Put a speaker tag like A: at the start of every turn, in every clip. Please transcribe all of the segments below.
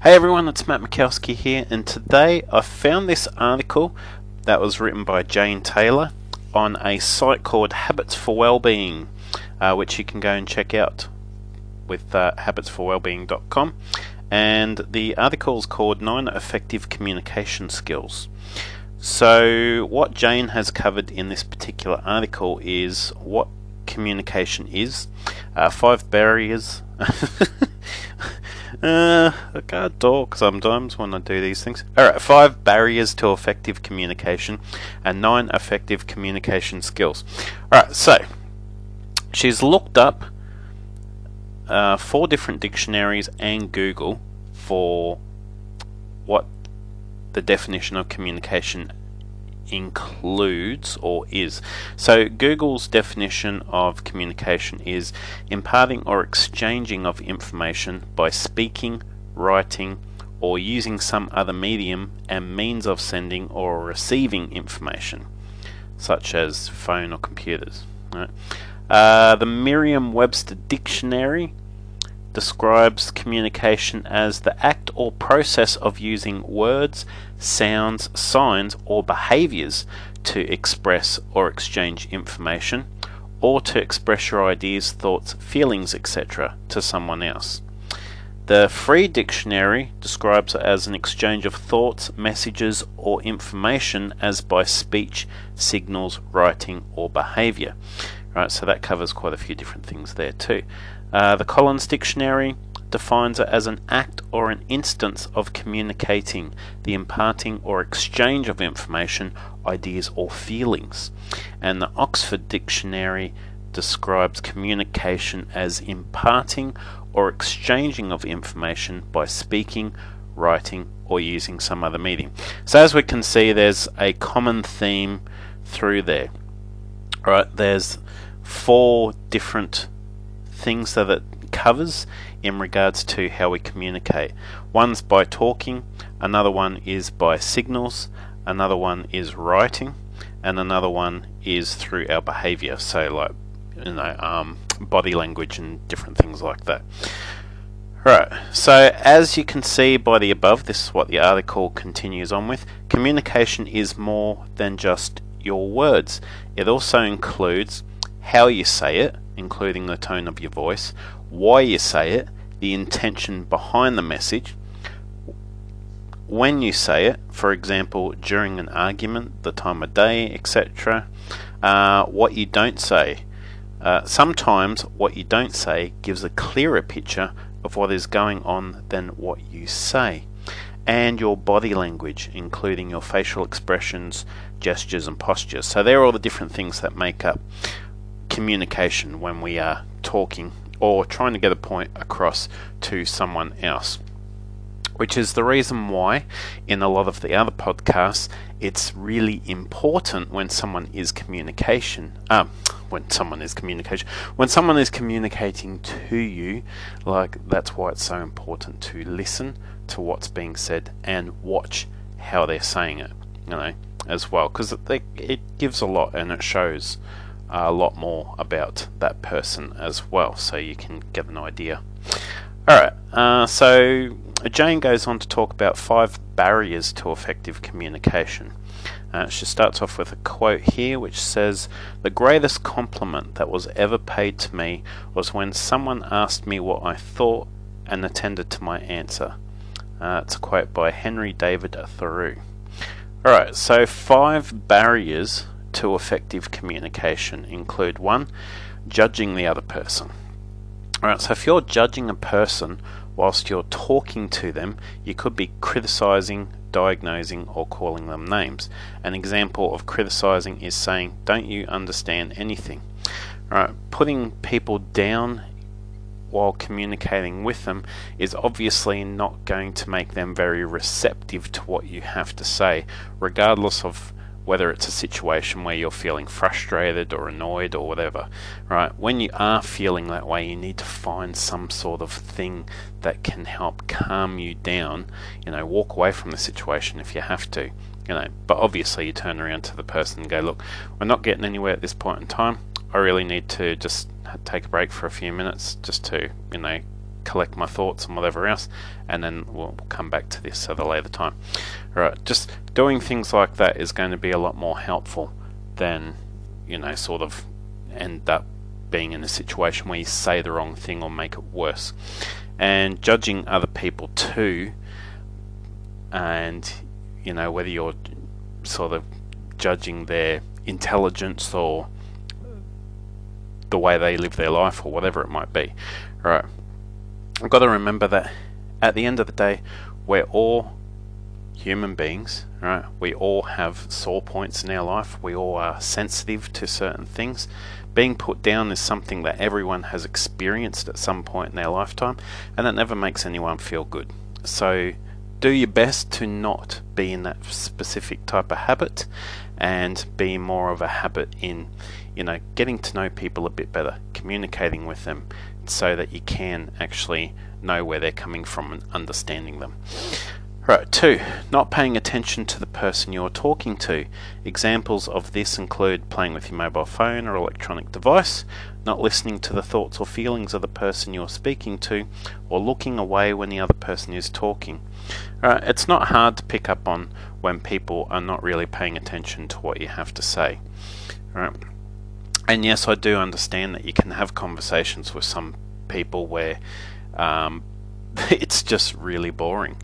A: Hey everyone, it's Matt Mikowski here, and today I found this article that was written by Jane Taylor on a site called Habits for Wellbeing, uh, which you can go and check out with uh, habitsforwellbeing.com. And the article is called Nine Effective Communication Skills. So, what Jane has covered in this particular article is what communication is, uh, five barriers. Uh, I can't talk sometimes when I do these things. Alright, five barriers to effective communication and nine effective communication skills. Alright, so she's looked up uh, four different dictionaries and Google for what the definition of communication includes or is. So, Google's definition of communication is imparting or exchanging of information by speaking, writing, or using some other medium and means of sending or receiving information, such as phone or computers. Right? Uh, the Merriam Webster Dictionary describes communication as the act or process of using words, sounds, signs, or behaviors to express or exchange information, or to express your ideas, thoughts, feelings, etc., to someone else. The Free Dictionary describes it as an exchange of thoughts, messages, or information as by speech, signals, writing, or behavior. Right, so that covers quite a few different things there too. Uh, the Collins Dictionary defines it as an act or an instance of communicating, the imparting or exchange of information, ideas, or feelings. And the Oxford Dictionary describes communication as imparting or exchanging of information by speaking, writing, or using some other medium. So, as we can see, there's a common theme through there. Right, there's four different things that it covers in regards to how we communicate. One's by talking, another one is by signals, another one is writing, and another one is through our behavior. So, like, you know, um, body language and different things like that. Right, so as you can see by the above, this is what the article continues on with. Communication is more than just your words, it also includes how you say it, including the tone of your voice, why you say it, the intention behind the message, when you say it, for example, during an argument, the time of day, etc., uh, what you don't say. Uh, sometimes what you don't say gives a clearer picture of what is going on than what you say. And your body language, including your facial expressions, gestures, and postures. So, they're all the different things that make up communication when we are talking or trying to get a point across to someone else. Which is the reason why, in a lot of the other podcasts, it's really important when someone is communication. Um, when someone is communication, when someone is communicating to you, like that's why it's so important to listen to what's being said and watch how they're saying it. You know, as well, because it, it gives a lot and it shows a lot more about that person as well, so you can get an idea. Alright, uh, so Jane goes on to talk about five barriers to effective communication. Uh, she starts off with a quote here which says, The greatest compliment that was ever paid to me was when someone asked me what I thought and attended to my answer. Uh, it's a quote by Henry David Thoreau. Alright, so five barriers to effective communication include one, judging the other person. Alright, so if you're judging a person whilst you're talking to them, you could be criticizing, diagnosing, or calling them names. An example of criticizing is saying, Don't you understand anything? Alright, putting people down while communicating with them is obviously not going to make them very receptive to what you have to say, regardless of whether it's a situation where you're feeling frustrated or annoyed or whatever, right? When you are feeling that way, you need to find some sort of thing that can help calm you down. You know, walk away from the situation if you have to. You know, but obviously you turn around to the person and go, look, we're not getting anywhere at this point in time. I really need to just take a break for a few minutes just to, you know, collect my thoughts and whatever else, and then we'll come back to this at a later time. Alright, just doing things like that is going to be a lot more helpful than, you know, sort of end up being in a situation where you say the wrong thing or make it worse. And judging other people too, and, you know, whether you're sort of judging their intelligence or the way they live their life or whatever it might be. Right. I've got to remember that at the end of the day, we're all human beings, right? We all have sore points in our life. We all are sensitive to certain things. Being put down is something that everyone has experienced at some point in their lifetime, and it never makes anyone feel good. So, do your best to not be in that specific type of habit and be more of a habit in you know getting to know people a bit better communicating with them so that you can actually know where they're coming from and understanding them Right, two, not paying attention to the person you're talking to. Examples of this include playing with your mobile phone or electronic device, not listening to the thoughts or feelings of the person you're speaking to, or looking away when the other person is talking. Right, it's not hard to pick up on when people are not really paying attention to what you have to say. Right. And yes, I do understand that you can have conversations with some people where um, it's just really boring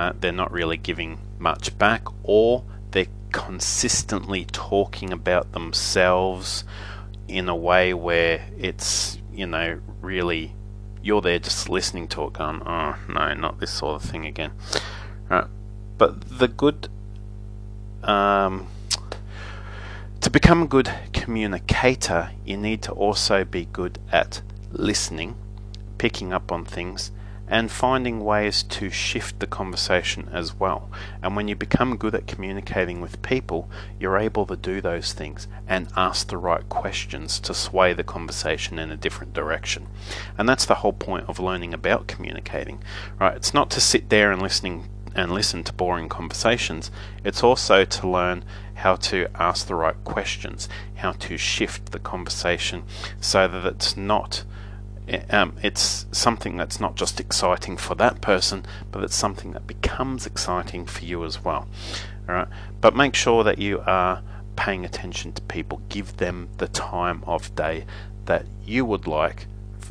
A: uh, they're not really giving much back, or they're consistently talking about themselves in a way where it's, you know, really you're there just listening to it going, oh no, not this sort of thing again. Right. But the good um, to become a good communicator, you need to also be good at listening, picking up on things, and finding ways to shift the conversation as well. And when you become good at communicating with people, you're able to do those things and ask the right questions to sway the conversation in a different direction. And that's the whole point of learning about communicating. Right? It's not to sit there and listening and listen to boring conversations. It's also to learn how to ask the right questions, how to shift the conversation so that it's not um, it's something that's not just exciting for that person, but it's something that becomes exciting for you as well. All right, but make sure that you are paying attention to people. Give them the time of day that you would like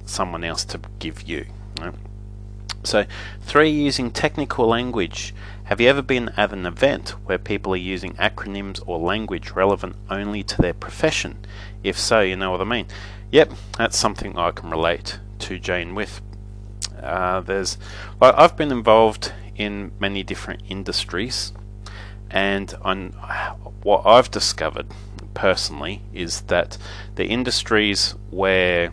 A: someone else to give you. Right? So, three, using technical language. Have you ever been at an event where people are using acronyms or language relevant only to their profession? If so, you know what I mean. Yep, that's something I can relate to Jane with. Uh, there's, well, I've been involved in many different industries, and on what I've discovered personally is that the industries where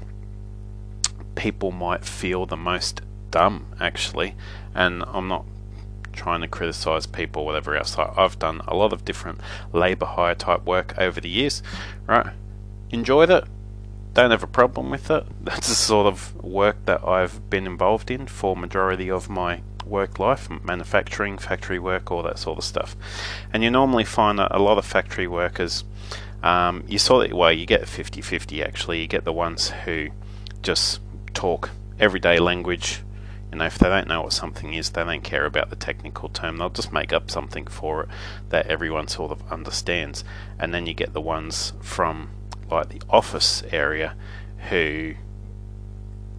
A: people might feel the most dumb, actually, and I'm not trying to criticize people, or whatever else. I've done a lot of different labor hire type work over the years, right? Enjoyed it, don't have a problem with it. That's the sort of work that I've been involved in for majority of my work life, manufacturing, factory work, all that sort of stuff. And you normally find that a lot of factory workers, um, you sort of, well, you get 50-50 actually. You get the ones who just talk everyday language. Know, if they don't know what something is, they don't care about the technical term. They'll just make up something for it that everyone sort of understands. And then you get the ones from like the office area who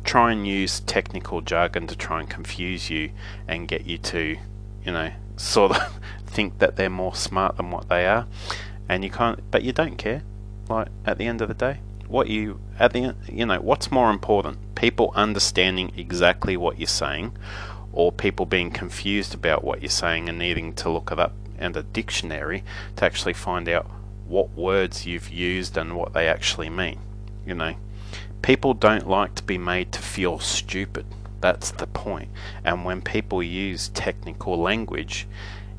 A: try and use technical jargon to try and confuse you and get you to, you know, sort of think that they're more smart than what they are, and you can't. But you don't care. Like at the end of the day, what you at the you know what's more important? People understanding exactly what you're saying, or people being confused about what you're saying and needing to look it up in a dictionary to actually find out what words you've used and what they actually mean. You know, people don't like to be made to feel stupid. That's the point. And when people use technical language,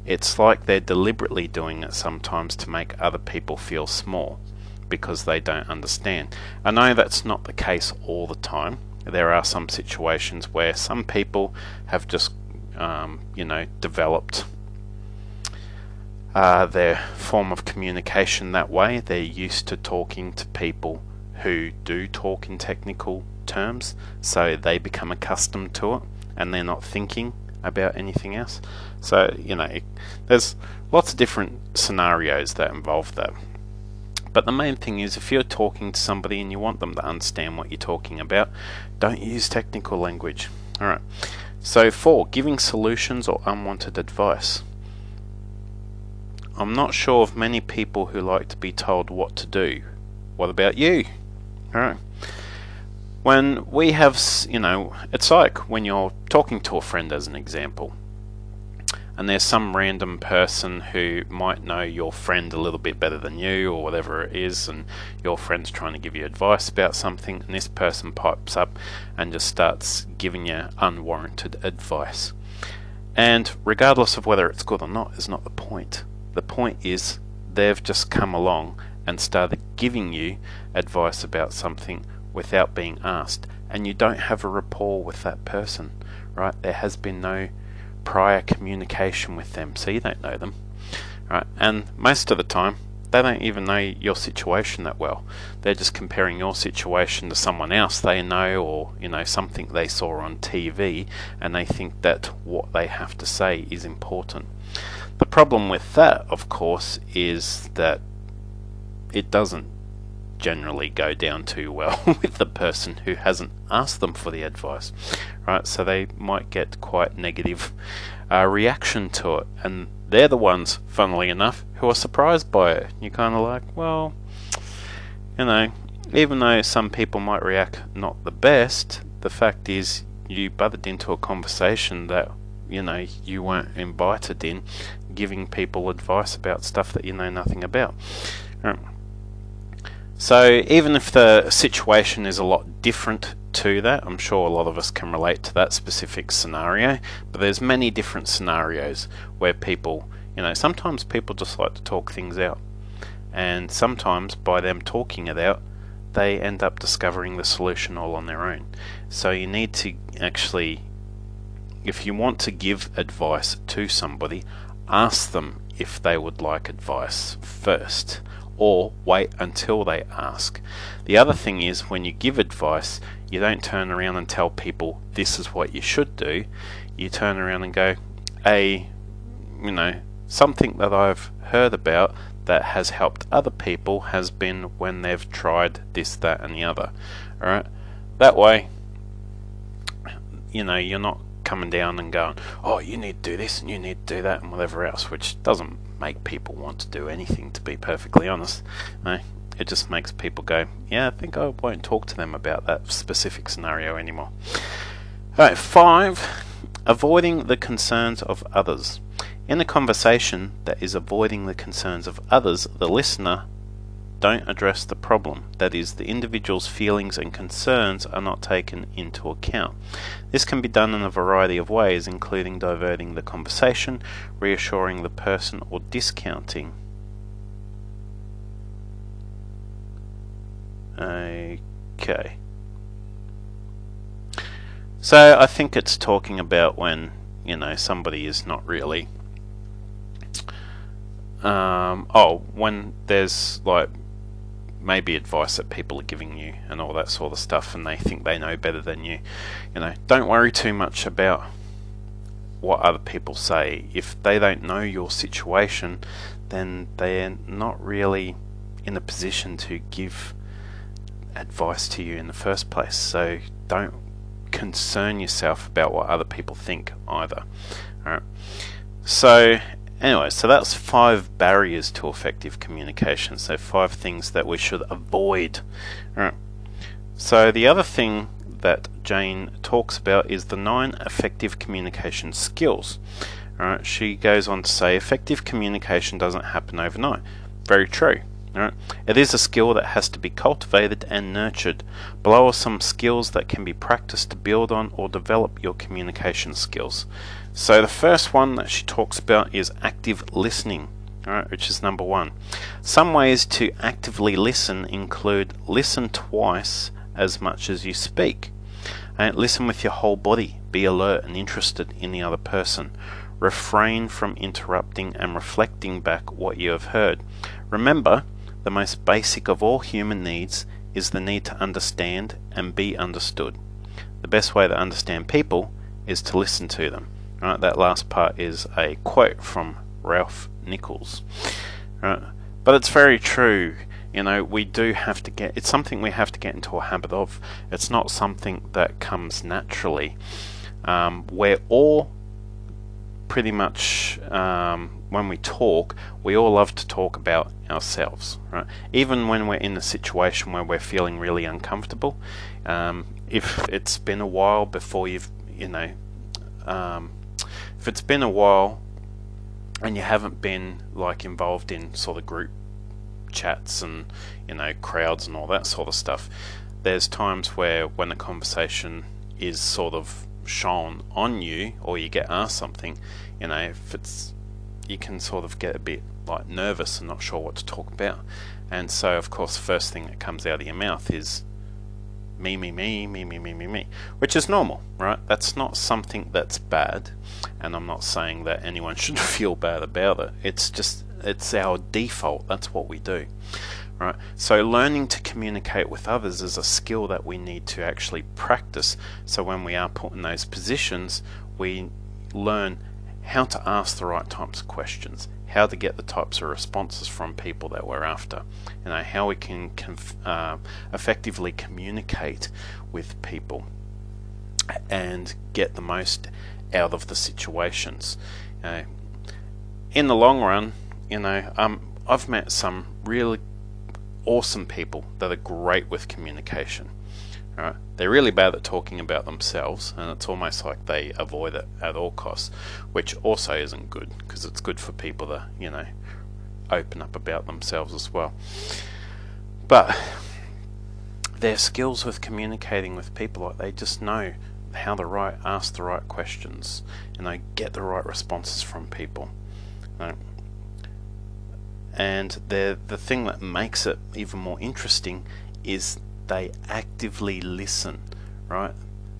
A: it's like they're deliberately doing it sometimes to make other people feel small because they don't understand. I know that's not the case all the time. There are some situations where some people have just, um, you know, developed uh, their form of communication that way. They're used to talking to people who do talk in technical terms so they become accustomed to it and they're not thinking about anything else. So, you know, there's lots of different scenarios that involve that. But the main thing is if you're talking to somebody and you want them to understand what you're talking about, don't use technical language. Alright. So, four, giving solutions or unwanted advice. I'm not sure of many people who like to be told what to do. What about you? Alright. When we have, you know, it's like when you're talking to a friend, as an example and there's some random person who might know your friend a little bit better than you or whatever it is and your friend's trying to give you advice about something and this person pipes up and just starts giving you unwarranted advice. And regardless of whether it's good or not is not the point. The point is they've just come along and started giving you advice about something without being asked. And you don't have a rapport with that person right? There has been no prior communication with them, so you don't know them. Right? And most of the time, they don't even know your situation that well. They're just comparing your situation to someone else they know or, you know, something they saw on TV and they think that what they have to say is important. The problem with that, of course, is that it doesn't generally go down too well with the person who hasn't asked them for the advice, right? So they might get quite negative uh, reaction to it, and they're the ones, funnily enough, who are surprised by it. You're kind of like, well, you know, even though some people might react not the best, the fact is you butted into a conversation that you know you weren't invited in, giving people advice about stuff that you know nothing about. So even if the situation is a lot different to that, I'm sure a lot of us can relate to that specific scenario, but there's many different scenarios where people, you know, sometimes people just like to talk things out. And sometimes by them talking it out, they end up discovering the solution all on their own. So you need to actually if you want to give advice to somebody, ask them if they would like advice first or wait until they ask. The other thing is when you give advice, you don't turn around and tell people this is what you should do. You turn around and go, a, you know, something that I've heard about that has helped other people has been when they've tried this, that, and the other. Alright? That way, you know, you're not coming down and going, oh, you need to do this and you need to do that and whatever else, which doesn't make people want to do anything, to be perfectly honest. It just makes people go, yeah, I think I won't talk to them about that specific scenario anymore. Alright, five, avoiding the concerns of others. In a conversation that is avoiding the concerns of others, the listener don't address the problem. That is, the individual's feelings and concerns are not taken into account. This can be done in a variety of ways, including diverting the conversation, reassuring the person, or discounting. Okay. So I think it's talking about when, you know, somebody is not really. Um, oh, when there's like maybe advice that people are giving you and all that sort of stuff and they think they know better than you. You know, don't worry too much about what other people say. If they don't know your situation, then they're not really in a position to give advice to you in the first place. So don't concern yourself about what other people think either. Alright. So Anyway, so that's five barriers to effective communication. So five things that we should avoid. So the other thing that Jane talks about is the nine effective communication skills. She goes on to say effective communication doesn't happen overnight. Very true. It is a skill that has to be cultivated and nurtured. Below are some skills that can be practiced to build on or develop your communication skills. So the first one that she talks about is active listening, which is number one. Some ways to actively listen include listen twice as much as you speak. And listen with your whole body. Be alert and interested in the other person. Refrain from interrupting and reflecting back what you have heard. Remember, the most basic of all human needs is the need to understand and be understood. The best way to understand people is to listen to them. Right, that last part is a quote from Ralph Nichols. Right, but it's very true. You know, we do have to get. It's something we have to get into a habit of. It's not something that comes naturally. Um, we're all pretty much um, when we talk, we all love to talk about ourselves, right? Even when we're in a situation where we're feeling really uncomfortable, um, if it's been a while before you've, you know, um, if it's been a while and you haven't been like involved in sort of group chats and you know crowds and all that sort of stuff, there's times where when a conversation is sort of shown on you or you get asked something, you know, if it's you can sort of get a bit like nervous and not sure what to talk about. And so of course first thing that comes out of your mouth is me, me, me, me, me, me, me, me, which is normal, right? That's not something that's bad, and I'm not saying that anyone should feel bad about it. It's just, it's our default. That's what we do, right? So learning to communicate with others is a skill that we need to actually practice. So when we are put in those positions, we learn how to ask the right types of questions, how to get the types of responses from people that we're after, you know, how we can uh, effectively communicate with people and get the most out of the situations. Uh, in the long run, you know, um, I've met some really awesome people that are great with communication. Right? They're really bad at talking about themselves, and it's almost like they avoid it at all costs, which also isn't good because it's good for people to, you know, open up about themselves as well. But their skills with communicating with people, like they just know how to right ask the right questions and they get the right responses from people. Right? And the the thing that makes it even more interesting is they actively listen, right?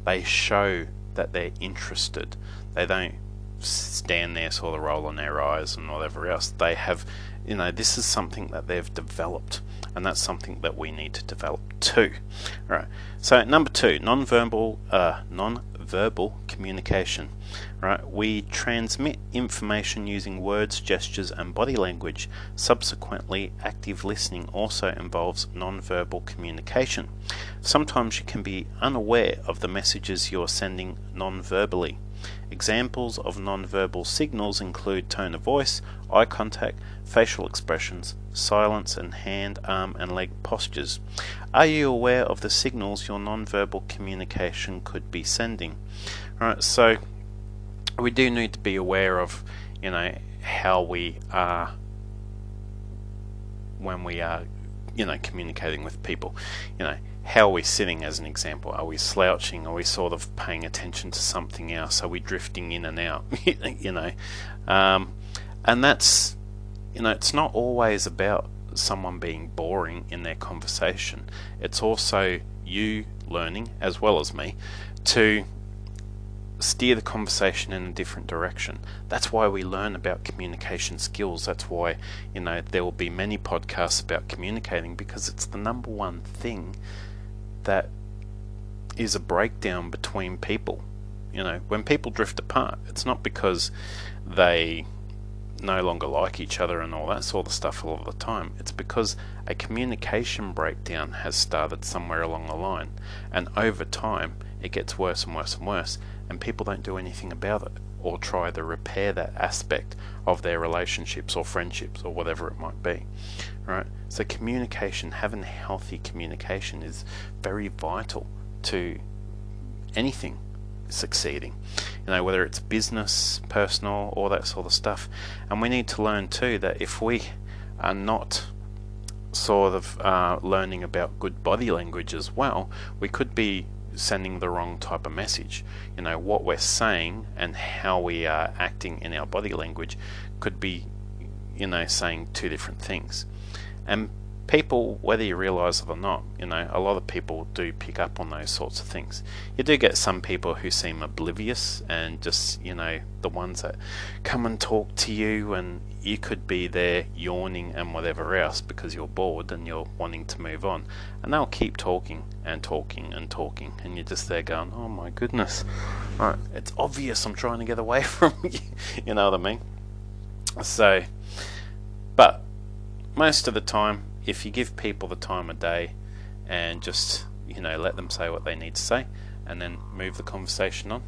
A: They show that they're interested. They don't stand there sort of rolling their eyes and whatever else. They have, you know, this is something that they've developed, and that's something that we need to develop too. All right. So number two, non-verbal, uh, non-verbal communication right? We transmit information using words, gestures, and body language. Subsequently, active listening also involves non-verbal communication. Sometimes you can be unaware of the messages you're sending non-verbally. Examples of non-verbal signals include tone of voice, eye contact, facial expressions, silence, and hand, arm, and leg postures. Are you aware of the signals your non-verbal communication could be sending? Right, so we do need to be aware of, you know, how we are when we are, you know, communicating with people. You know, how are we sitting as an example? Are we slouching? Are we sort of paying attention to something else? Are we drifting in and out? you know, um, and that's, you know, it's not always about someone being boring in their conversation. It's also you learning, as well as me, to steer the conversation in a different direction. That's why we learn about communication skills. That's why, you know, there will be many podcasts about communicating because it's the number one thing that is a breakdown between people. You know, when people drift apart, it's not because they no longer like each other and all that sort of stuff all of the time. It's because a communication breakdown has started somewhere along the line, and over time it gets worse and worse and worse and people don't do anything about it or try to repair that aspect of their relationships or friendships or whatever it might be right? So communication having healthy communication is very vital to anything succeeding. You know whether it's business personal all that sort of stuff. And we need to learn too that if we are not sort of uh, learning about good body language as well we could be sending the wrong type of message. You know, what we're saying and how we are acting in our body language could be, you know, saying two different things. And people, whether you realize it or not, you know, a lot of people do pick up on those sorts of things. You do get some people who seem oblivious and just, you know, the ones that come and talk to you and you could be there yawning and whatever else because you're bored and you're wanting to move on. And they'll keep talking and talking and talking and you're just there going, oh my goodness, right, it's obvious I'm trying to get away from you. you know what I mean? So, but most of the time, if you give people the time of day and just you know let them say what they need to say and then move the conversation on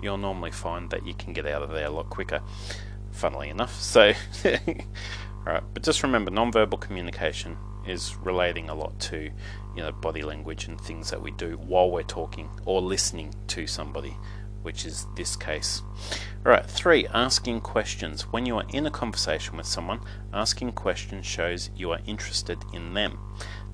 A: you'll normally find that you can get out of there a lot quicker funnily enough. So right but just remember non-verbal communication is relating a lot to you know body language and things that we do while we're talking or listening to somebody which is this case. Alright, three, asking questions. When you are in a conversation with someone, asking questions shows you are interested in them.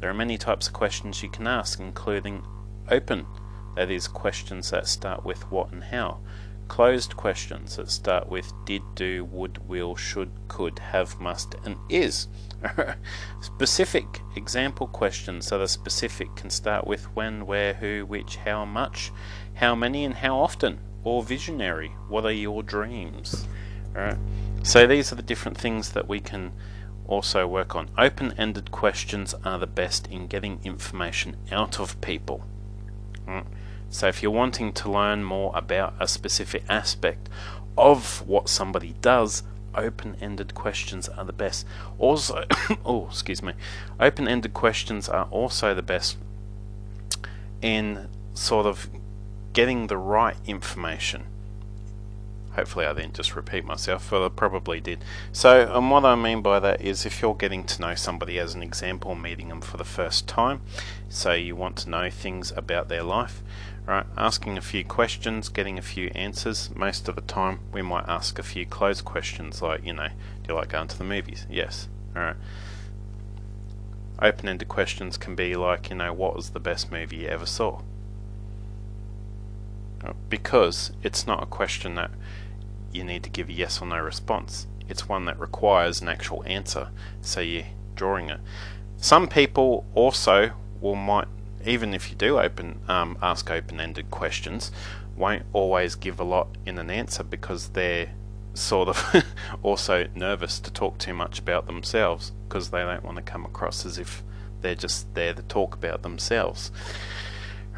A: There are many types of questions you can ask, including open, that is, questions that start with what and how. Closed questions that start with did, do, would, will, should, could, have, must, and is. specific example questions that are specific can start with when, where, who, which, how much, how many, and how often. Or visionary, what are your dreams? Alright. So these are the different things that we can also work on. Open ended questions are the best in getting information out of people. Right. So if you're wanting to learn more about a specific aspect of what somebody does, open-ended questions are the best. Also, oh, excuse me, open-ended questions are also the best in sort of getting the right information. Hopefully I didn't just repeat myself, but I probably did. So, and what I mean by that is if you're getting to know somebody as an example, meeting them for the first time, so you want to know things about their life, right? Asking a few questions, getting a few answers. Most of the time, we might ask a few closed questions like, you know, do you like going to the movies? Yes. All right. Open-ended questions can be like, you know, what was the best movie you ever saw? Because it's not a question that you need to give a yes or no response. It's one that requires an actual answer, so you're drawing it. Some people also will might, even if you do open um, ask open-ended questions, won't always give a lot in an answer because they're sort of also nervous to talk too much about themselves because they don't want to come across as if they're just there to talk about themselves.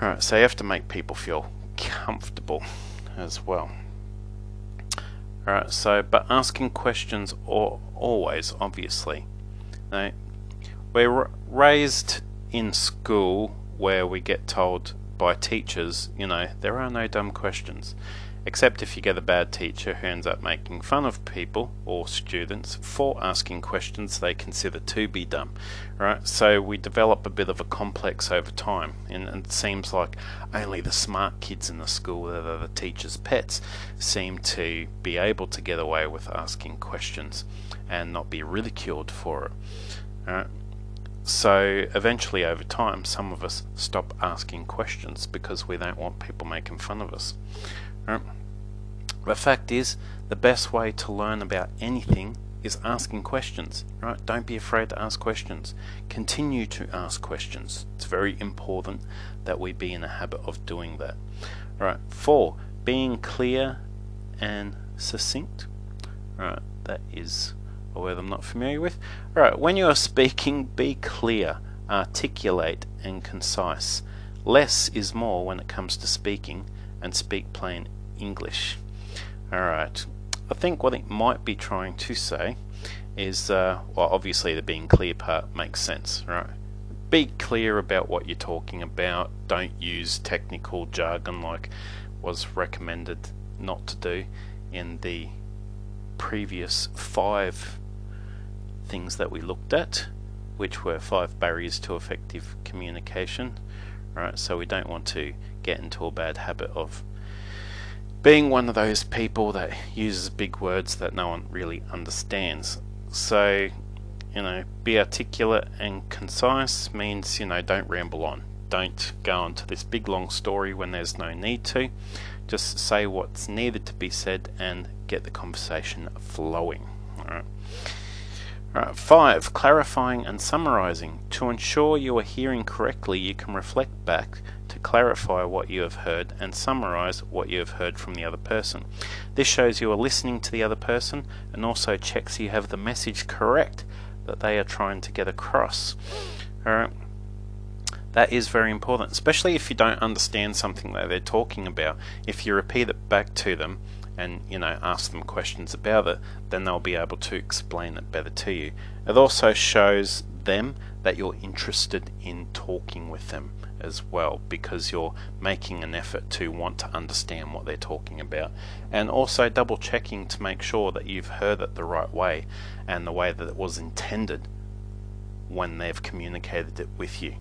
A: Alright, so you have to make people feel comfortable as well. Alright, so, but asking questions or always, obviously. Now, we're raised in school where we get told by teachers, you know, there are no dumb questions except if you get a bad teacher who ends up making fun of people or students for asking questions they consider to be dumb. Right? So we develop a bit of a complex over time, and, it seems like only the smart kids in the school that are the teachers' pets seem to be able to get away with asking questions and not be ridiculed for it. Right? So eventually, over time, some of us stop asking questions because we don't want people making fun of us. Right? The fact is, the best way to learn about anything is asking questions, right? Don't be afraid to ask questions. Continue to ask questions. It's very important that we be in the habit of doing that. All right. Four, being clear and succinct. All right. That is a word I'm not familiar with. All right. When you are speaking, be clear, articulate, and concise. Less is more when it comes to speaking, and speak plain English. Alright, I think what it might be trying to say is, uh, well, obviously the being clear part makes sense, right? Be clear about what you're talking about. Don't use technical jargon like was recommended not to do in the previous five things that we looked at, which were five barriers to effective communication. Right, so we don't want to get into a bad habit of being one of those people that uses big words that no one really understands. So, you know, be articulate and concise means, you know, don't ramble on. Don't go on to this big long story when there's no need to. Just say what's needed to be said and get the conversation flowing. Alright, five, clarifying and summarizing. To ensure you are hearing correctly, you can reflect back to clarify what you have heard and summarize what you have heard from the other person. This shows you are listening to the other person and also checks you have the message correct that they are trying to get across. Alright. That is very important, especially if you don't understand something that they're talking about. If you repeat it back to them, and you know ask them questions about it, then they'll be able to explain it better to you. It also shows them that you're interested in talking with them as well because you're making an effort to want to understand what they're talking about and also double checking to make sure that you've heard it the right way and the way that it was intended when they've communicated it with you.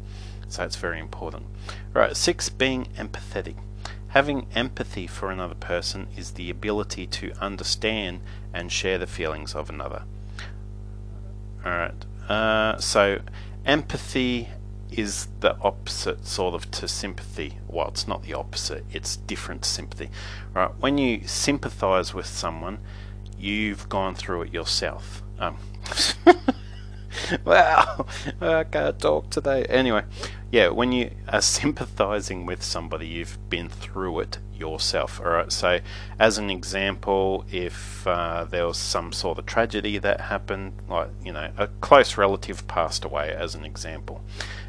A: So it's very important. Right, six being empathetic. Having empathy for another person is the ability to understand and share the feelings of another. Alright, uh, so empathy is the opposite sort of to sympathy. Well, it's not the opposite, it's different sympathy. Right, when you sympathize with someone, you've gone through it yourself. Um, wow, I can't talk today. Anyway, yeah, when you are sympathizing with somebody, you've been through it yourself. All right. So, as an example, if uh, there was some sort of tragedy that happened, like you know, a close relative passed away, as an example,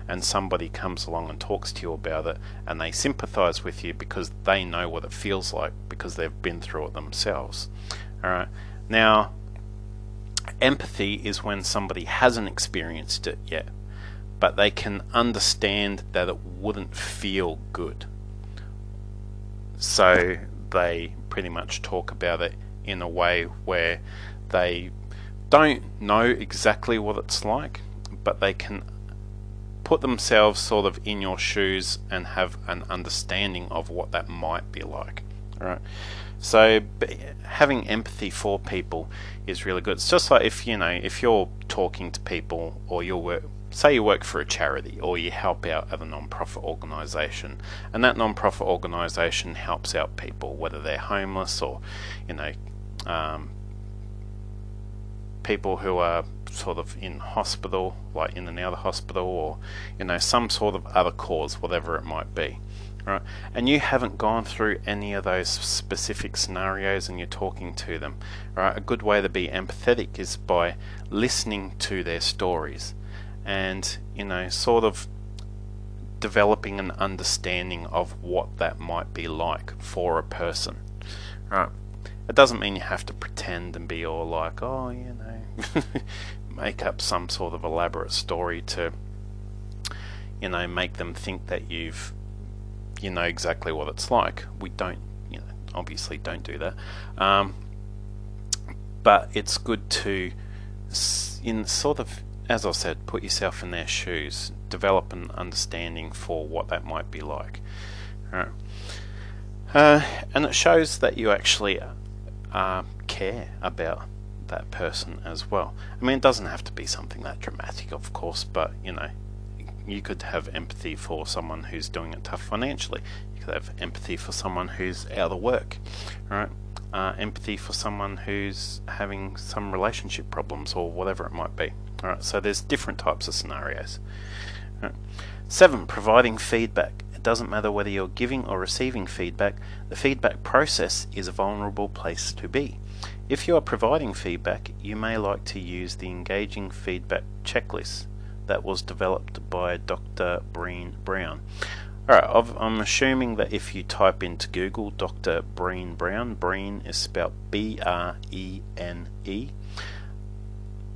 A: and somebody comes along and talks to you about it, and they sympathize with you because they know what it feels like because they've been through it themselves. All right. Now, empathy is when somebody hasn't experienced it yet but they can understand that it wouldn't feel good. So they pretty much talk about it in a way where they don't know exactly what it's like, but they can put themselves sort of in your shoes and have an understanding of what that might be like. All right. So having empathy for people is really good. It's just like if you know if you're talking to people or you're say you work for a charity or you help out at a non-profit organization and that non-profit organization helps out people whether they're homeless or you know um, people who are sort of in hospital like in and out of hospital or you know some sort of other cause whatever it might be right. And you haven't gone through any of those specific scenarios and you're talking to them right? A good way to be empathetic is by listening to their stories and you know sort of developing an understanding of what that might be like for a person right? It doesn't mean you have to pretend and be all like oh you know make up some sort of elaborate story to you know make them think that you've you know exactly what it's like we don't you know obviously don't do that um, but it's good to in sort of as I said, put yourself in their shoes, develop an understanding for what that might be like. Right. Uh, and it shows that you actually uh, care about that person as well. I mean, it doesn't have to be something that dramatic, of course, but you know, you could have empathy for someone who's doing it tough financially. You could have empathy for someone who's out of work, right? Uh, empathy for someone who's having some relationship problems or whatever it might be. Alright, so there's different types of scenarios. Right. Seven, providing feedback. It doesn't matter whether you're giving or receiving feedback, the feedback process is a vulnerable place to be. If you are providing feedback, you may like to use the engaging feedback checklist that was developed by Dr. Breen Brown. Alright, I'm assuming that if you type into Google Dr. Breen Brown, Breen is spelled B R E N E,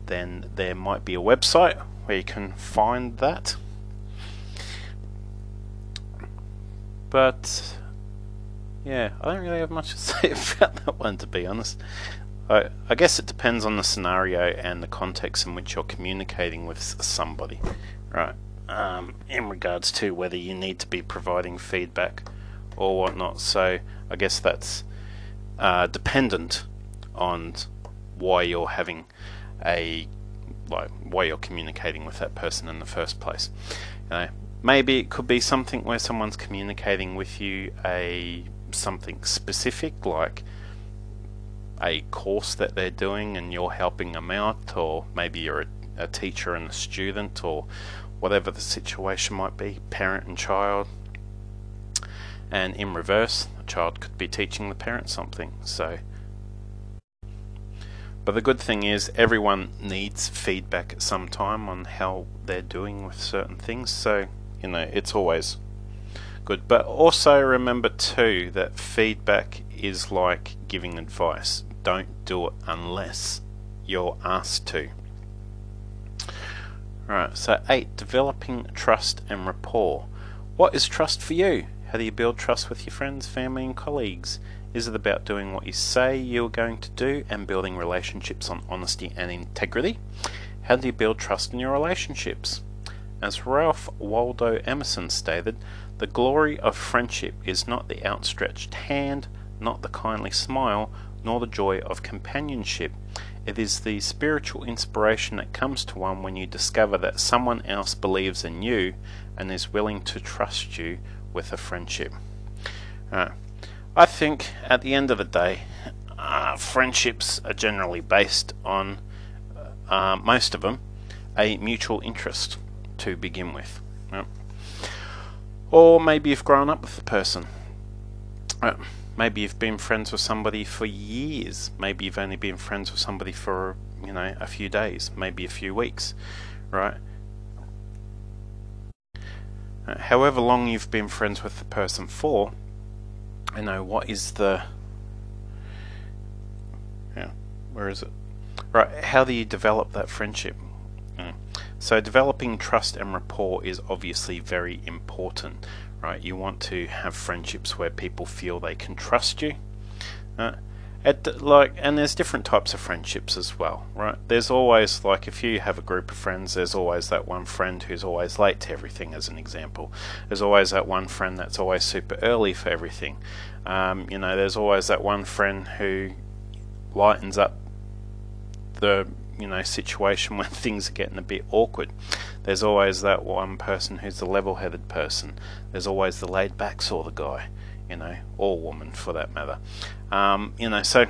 A: then there might be a website where you can find that. But yeah, I don't really have much to say about that one to be honest. I, I guess it depends on the scenario and the context in which you're communicating with somebody, right? Um, in regards to whether you need to be providing feedback or whatnot. So I guess that's uh, dependent on why you're having a like why you're communicating with that person in the first place. You know, maybe it could be something where someone's communicating with you a something specific, like a course that they're doing and you're helping them out, or maybe you're a, a teacher and a student, or whatever the situation might be, parent and child. And in reverse, a child could be teaching the parent something. So, but the good thing is, everyone needs feedback at some time on how they're doing with certain things. So, you know, it's always good. But also remember too that feedback is like giving advice. Don't do it unless you're asked to. Right, so eight, developing trust and rapport. What is trust for you? How do you build trust with your friends, family, and colleagues? Is it about doing what you say you're going to do and building relationships on honesty and integrity? How do you build trust in your relationships? As Ralph Waldo Emerson stated, the glory of friendship is not the outstretched hand, not the kindly smile, nor the joy of companionship. It is the spiritual inspiration that comes to one when you discover that someone else believes in you and is willing to trust you with a friendship. Uh, I think at the end of the day, uh, friendships are generally based on, uh, most of them, a mutual interest to begin with. Or maybe you've grown up with the person. Maybe you've been friends with somebody for years. Maybe you've only been friends with somebody for, you know, a few days, maybe a few weeks, right? Uh, however long you've been friends with the person for, you know, what is the. Yeah, where is it? Right, how do you develop that friendship? So developing trust and rapport is obviously very important, right? You want to have friendships where people feel they can trust you. Uh, at, like, and there's different types of friendships as well, right? There's always like if you have a group of friends, there's always that one friend who's always late to everything, as an example. There's always that one friend that's always super early for everything. Um, you know, there's always that one friend who lightens up the you know situation when things are getting a bit awkward. There's always that one person who's the level-headed person. There's always the laid-back sort of guy, you know, or woman for that matter. Um, you know, so.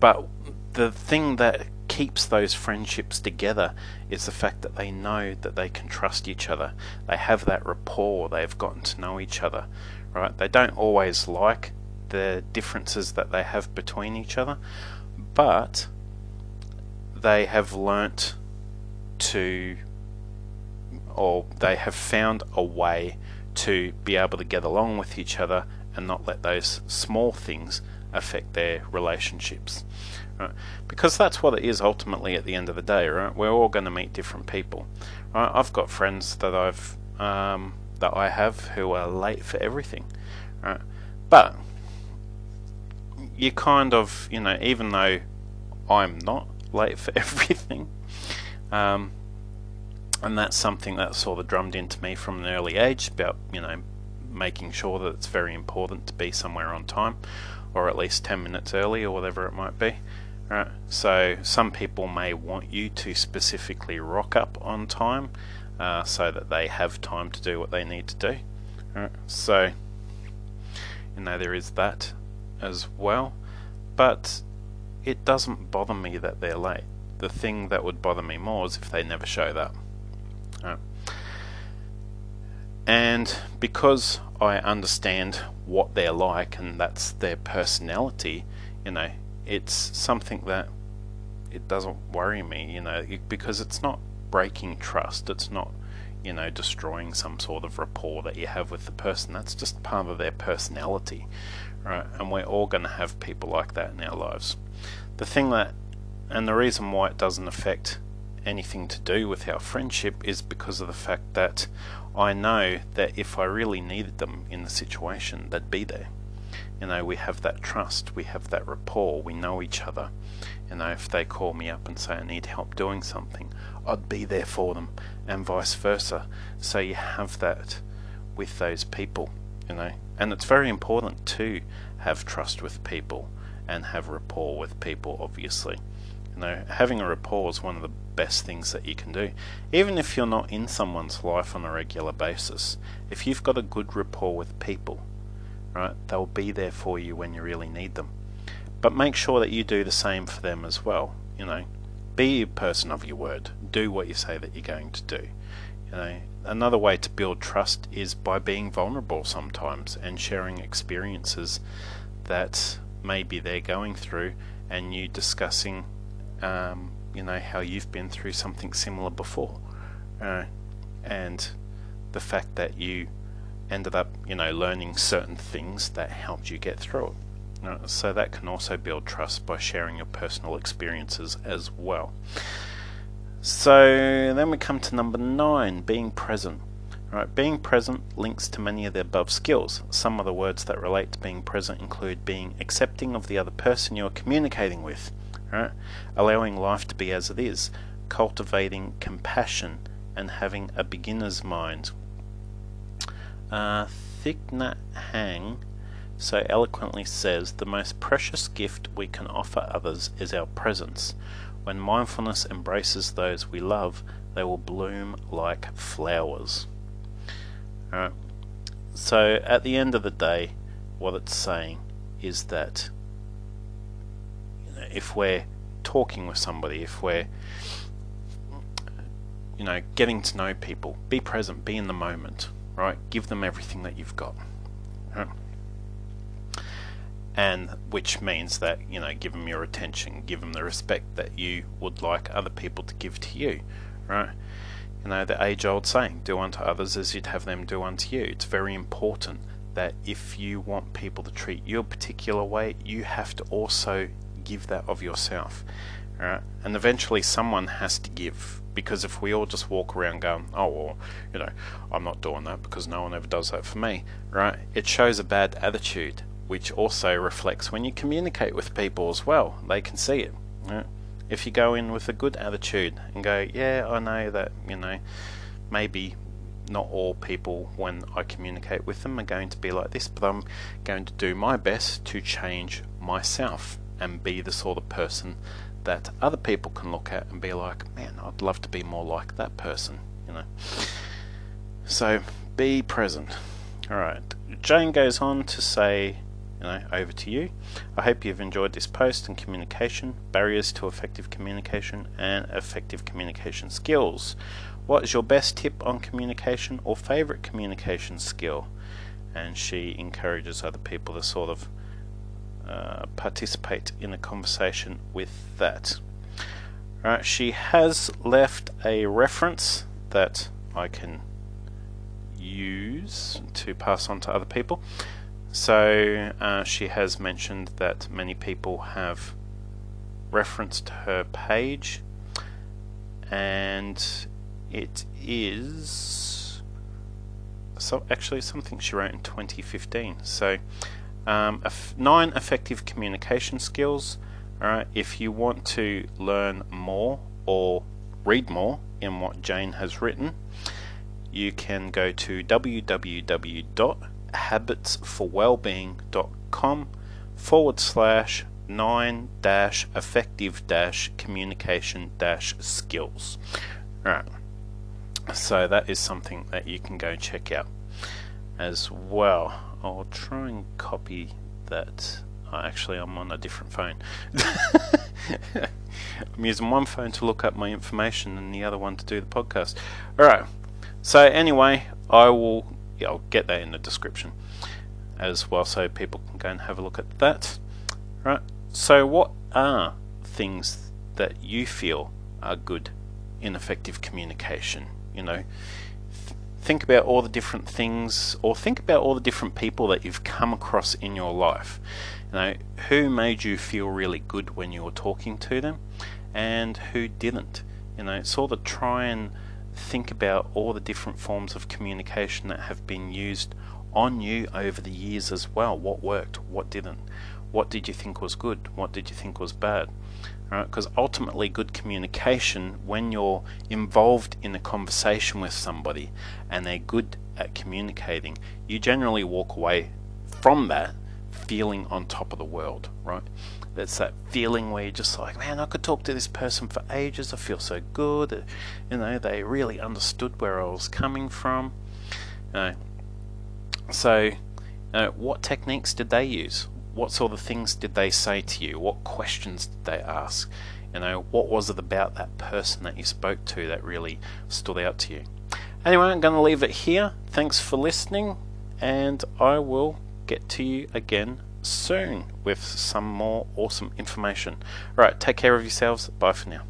A: But the thing that keeps those friendships together is the fact that they know that they can trust each other. They have that rapport. They've gotten to know each other, right? They don't always like the differences that they have between each other, but they have learnt to, or they have found a way to be able to get along with each other and not let those small things affect their relationships. Right? Because that's what it is ultimately at the end of the day, right? We're all going to meet different people. Right? I've got friends that I've um, that I have who are late for everything, right? But you kind of, you know, even though I'm not, late for everything. Um, and that's something that's sort of drummed into me from an early age about, you know, making sure that it's very important to be somewhere on time or at least 10 minutes early or whatever it might be. Right. So some people may want you to specifically rock up on time uh, so that they have time to do what they need to do. Right. So, you know, there is that as well. But it doesn't bother me that they're late. The thing that would bother me more is if they never showed up. Right. And because I understand what they're like and that's their personality, you know, it's something that it doesn't worry me, you know, because it's not breaking trust. It's not, you know, destroying some sort of rapport that you have with the person. That's just part of their personality, right? And we're all going to have people like that in our lives. The thing that, and the reason why it doesn't affect anything to do with our friendship is because of the fact that I know that if I really needed them in the situation, they'd be there. You know, we have that trust, we have that rapport, we know each other. You know, if they call me up and say I need help doing something, I'd be there for them, and vice versa. So you have that with those people, you know, and it's very important to have trust with people and have rapport with people, obviously. You know, having a rapport is one of the best things that you can do. Even if you're not in someone's life on a regular basis, if you've got a good rapport with people, right, they'll be there for you when you really need them. but make sure that you do the same for them as well. You know, be a person of your word. Do what you say that you're going to do. You know, another way to build trust is by being vulnerable sometimes and sharing experiences that maybe they're going through, and you discussing, um, you know, how you've been through something similar before, uh, and the fact that you ended up, you know, learning certain things that helped you get through it. Uh, so that can also build trust by sharing your personal experiences as well. So then we come to number nine, being present. Right, being present links to many of the above skills. Some of the words that relate to being present include being accepting of the other person you're communicating with, right? allowing life to be as it is, cultivating compassion, and having a beginner's mind. Uh, Thich Nhat Hanh so eloquently says the most precious gift we can offer others is our presence. When mindfulness embraces those we love, they will bloom like flowers. Alright. So at the end of the day, what it's saying is that you know, if we're talking with somebody, if we're you know getting to know people, be present, be in the moment, right? Give them everything that you've got. Right? and which means that you know give them your attention give them the respect that you would like other people to give to you right you know the age old saying do unto others as you'd have them do unto you it's very important that if you want people to treat you a particular way you have to also give that of yourself right and eventually someone has to give because if we all just walk around going oh well you know i'm not doing that because no one ever does that for me right it shows a bad attitude which also reflects when you communicate with people as well. They can see it. Right? If you go in with a good attitude and go, yeah, I know that, you know, maybe not all people, when I communicate with them, are going to be like this, but I'm going to do my best to change myself and be the sort of person that other people can look at and be like, man, I'd love to be more like that person, you know. So be present. Alright. Jane goes on to say you know, over to you. I hope you've enjoyed this post and communication, barriers to effective communication, and effective communication skills. What is your best tip on communication or favorite communication skill? And she encourages other people to sort of uh, participate in a conversation with that. Right, she has left a reference that I can use to pass on to other people. So uh, she has mentioned that many people have referenced her page, and it is so actually something she wrote in 2015. So um, nine effective communication skills. All right, if you want to learn more or read more in what Jane has written, you can go to www habitsforwellbeing.com forward slash nine dash effective dash communication dash skills. Alright, so that is something that you can go check out as well. I'll try and copy that. Oh, actually, I'm on a different phone. I'm using one phone to look up my information and the other one to do the podcast. Alright, so anyway, I will yeah, I'll get that in the description as well so people can go and have a look at that. Right. So what are things that you feel are good in effective communication? You know, think about all the different things or think about all the different people that you've come across in your life. You know, who made you feel really good when you were talking to them and who didn't. You know, sort of try and think about all the different forms of communication that have been used on you over the years as well. What worked, what didn't, what did you think was good, what did you think was bad. Because ultimately, good communication, when you're involved in a conversation with somebody and they're good at communicating, you generally walk away from that feeling on top of the world, right? It's that feeling where you're just like, man, I could talk to this person for ages. I feel so good. Uh, you know, they really understood where I was coming from. You know, so, you know, what techniques did they use? what sort of things did they say to you? What questions did they ask? You know, what was it about that person that you spoke to that really stood out to you? Anyway, I'm going to leave it here. Thanks for listening, and I will get to you again soon with some more awesome information. Alright, take care of yourselves. Bye for now.